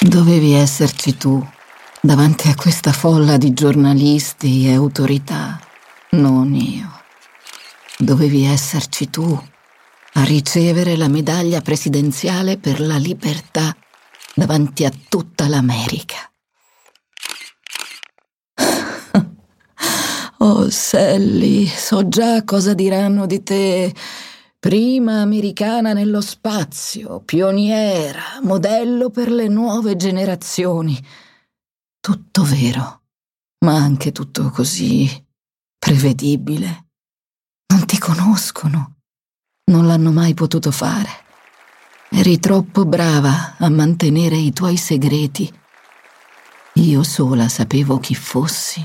Dovevi esserci tu, davanti a questa folla di giornalisti e autorità, non io. Dovevi esserci tu, a ricevere la medaglia presidenziale per la libertà davanti a tutta l'America. Oh, Sally, so già cosa diranno di te Prima americana nello spazio, pioniera, modello per le nuove generazioni. Tutto vero, ma anche tutto così prevedibile. Non ti conoscono, non l'hanno mai potuto fare. Eri troppo brava a mantenere i tuoi segreti. Io sola sapevo chi fossi.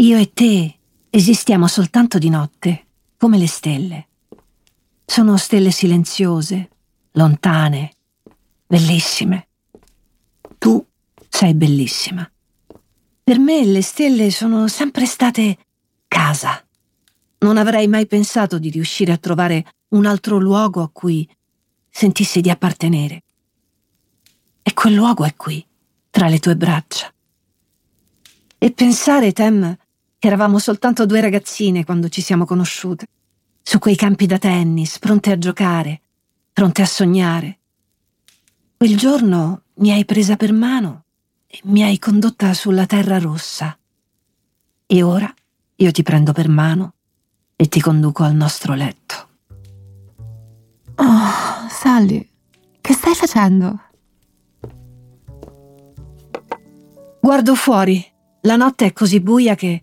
Io e te esistiamo soltanto di notte, come le stelle. Sono stelle silenziose, lontane, bellissime. Tu sei bellissima. Per me le stelle sono sempre state casa. Non avrei mai pensato di riuscire a trovare un altro luogo a cui sentissi di appartenere. E quel luogo è qui, tra le tue braccia. E pensare, Tem, eravamo soltanto due ragazzine quando ci siamo conosciute, su quei campi da tennis, pronte a giocare, pronte a sognare. Quel giorno mi hai presa per mano e mi hai condotta sulla terra rossa. E ora io ti prendo per mano e ti conduco al nostro letto. Oh, Sally, che stai facendo? Guardo fuori. La notte è così buia che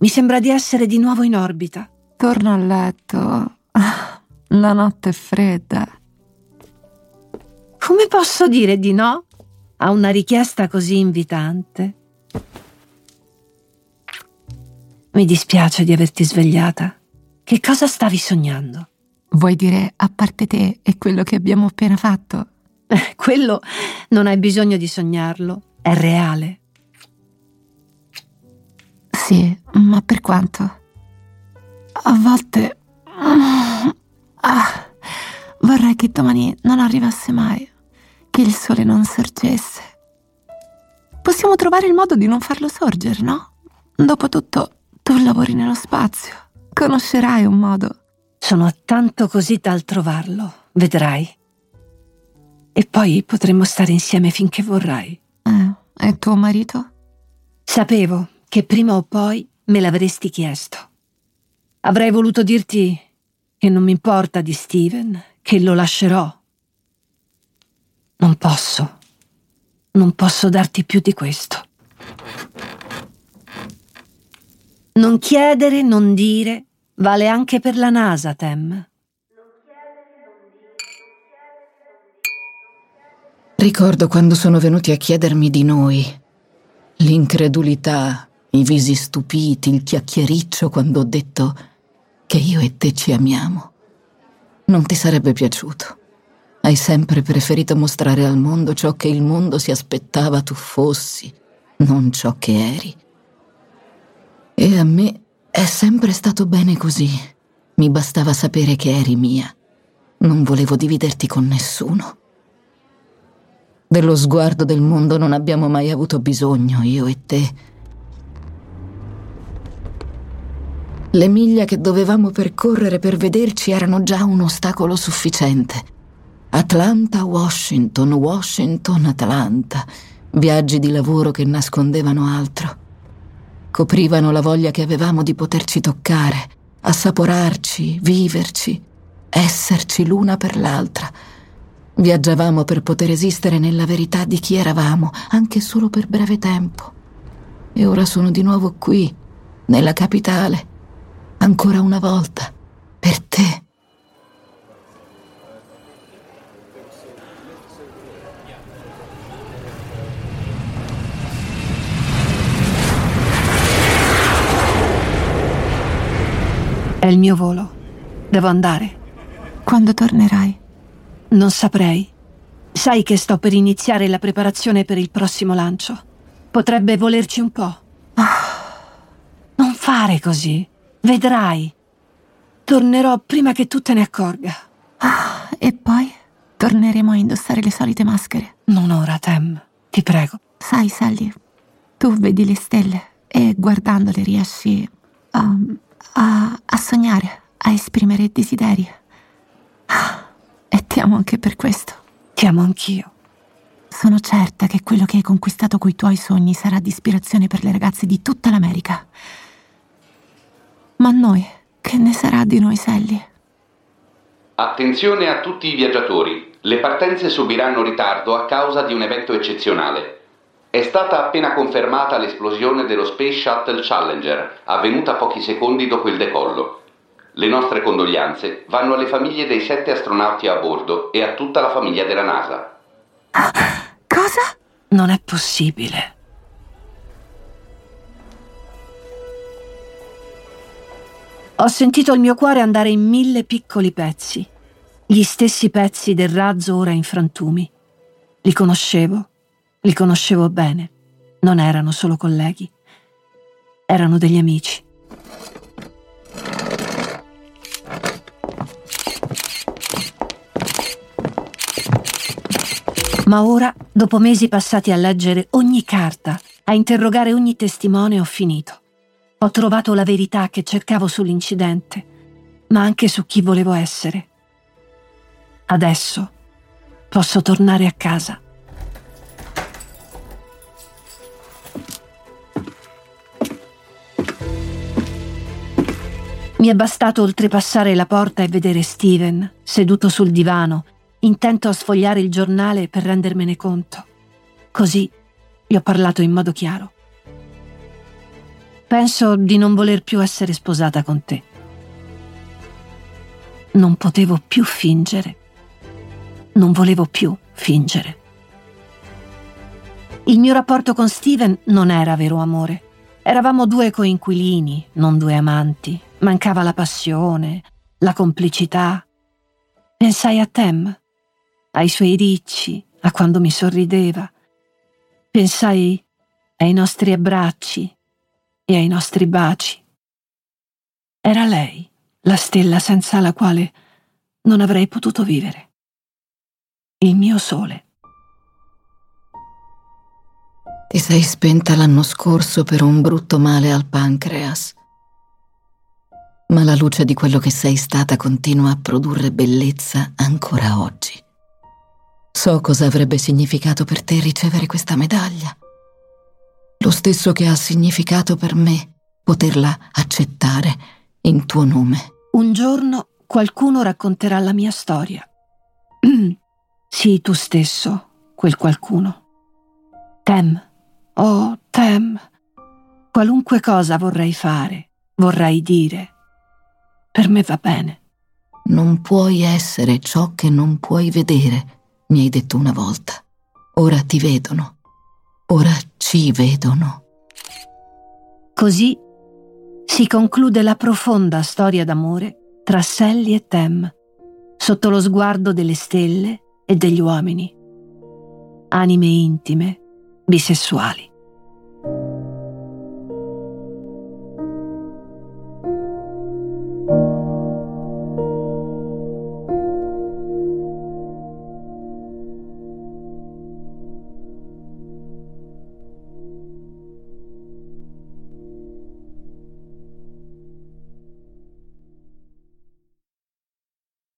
mi sembra di essere di nuovo in orbita. Torno a letto. La notte è fredda. Come posso dire di no a una richiesta così invitante? Mi dispiace di averti svegliata. Che cosa stavi sognando? Vuoi dire, a parte te e quello che abbiamo appena fatto? Eh, quello non hai bisogno di sognarlo, è reale. Sì, ma per quanto? A volte... Ah, vorrei che domani non arrivasse mai, che il sole non sorgesse. Possiamo trovare il modo di non farlo sorgere, no? Dopotutto, tu lavori nello spazio, conoscerai un modo. Sono tanto così dal trovarlo, vedrai. E poi potremmo stare insieme finché vorrai. Eh, e tuo marito? Sapevo che prima o poi me l'avresti chiesto. Avrei voluto dirti che non mi importa di Steven, che lo lascerò. Non posso. Non posso darti più di questo. Non chiedere, non dire, vale anche per la NASA, Tem. Ricordo quando sono venuti a chiedermi di noi. L'incredulità, i visi stupiti, il chiacchiericcio quando ho detto che io e te ci amiamo. Non ti sarebbe piaciuto. Hai sempre preferito mostrare al mondo ciò che il mondo si aspettava tu fossi, non ciò che eri. E a me è sempre stato bene così. Mi bastava sapere che eri mia. Non volevo dividerti con nessuno. Dello sguardo del mondo non abbiamo mai avuto bisogno, io e te. Le miglia che dovevamo percorrere per vederci erano già un ostacolo sufficiente. Atlanta, Washington, Washington, Atlanta. Viaggi di lavoro che nascondevano altro. Coprivano la voglia che avevamo di poterci toccare, assaporarci, viverci, esserci l'una per l'altra Viaggiavamo per poter esistere nella verità di chi eravamo, anche solo per breve tempo. E ora sono di nuovo qui, nella capitale, ancora una volta, per te. È il mio volo. Devo andare. Quando tornerai? Non saprei. Sai che sto per iniziare la preparazione per il prossimo lancio. Potrebbe volerci un po'. Non fare così. Vedrai. Tornerò prima che tu te ne accorga. E poi torneremo a indossare le solite maschere. Non ora, Tem. Ti prego. Sai, Sally, tu vedi le stelle e guardandole riesci a, a, a sognare, a esprimere desideri. E ti amo anche per questo. Ti amo anch'io. Sono certa che quello che hai conquistato coi tuoi sogni sarà di ispirazione per le ragazze di tutta l'America. Ma noi, che ne sarà di noi, Sally? Attenzione a tutti i viaggiatori. Le partenze subiranno ritardo a causa di un evento eccezionale. È stata appena confermata l'esplosione dello Space Shuttle Challenger, avvenuta pochi secondi dopo il decollo. Le nostre condoglianze vanno alle famiglie dei sette astronauti a bordo e a tutta la famiglia della NASA. Cosa? Non è possibile. Ho sentito il mio cuore andare in mille piccoli pezzi, gli stessi pezzi del razzo ora in frantumi. Li conoscevo, li conoscevo bene. Non erano solo colleghi, erano degli amici. Ma ora, dopo mesi passati a leggere ogni carta, a interrogare ogni testimone, ho finito. Ho trovato la verità che cercavo sull'incidente, ma anche su chi volevo essere. Adesso posso tornare a casa. Mi è bastato oltrepassare la porta e vedere Steven seduto sul divano intento a sfogliare il giornale per rendermene conto. Così gli ho parlato in modo chiaro. Penso di non voler più essere sposata con te. Non potevo più fingere. Non volevo più fingere. Il mio rapporto con Steven non era vero amore. Eravamo due coinquilini, non due amanti. Mancava la passione, la complicità. Pensai a Tem, ai suoi ricci, a quando mi sorrideva. Pensai ai nostri abbracci e ai nostri baci. Era lei, la stella senza la quale non avrei potuto vivere. Il mio sole. Ti sei spenta l'anno scorso per un brutto male al pancreas. Ma la luce di quello che sei stata continua a produrre bellezza ancora oggi. So cosa avrebbe significato per te ricevere questa medaglia. Lo stesso che ha significato per me poterla accettare in tuo nome. Un giorno qualcuno racconterà la mia storia. Sii tu stesso, quel qualcuno. Tem, oh Tem, qualunque cosa vorrei fare, vorrai dire. Per me va bene. Non puoi essere ciò che non puoi vedere mi hai detto una volta. Ora ti vedono. Ora ci vedono. Così si conclude la profonda storia d'amore tra Sally e Tem, sotto lo sguardo delle stelle e degli uomini. Anime intime, bisessuali.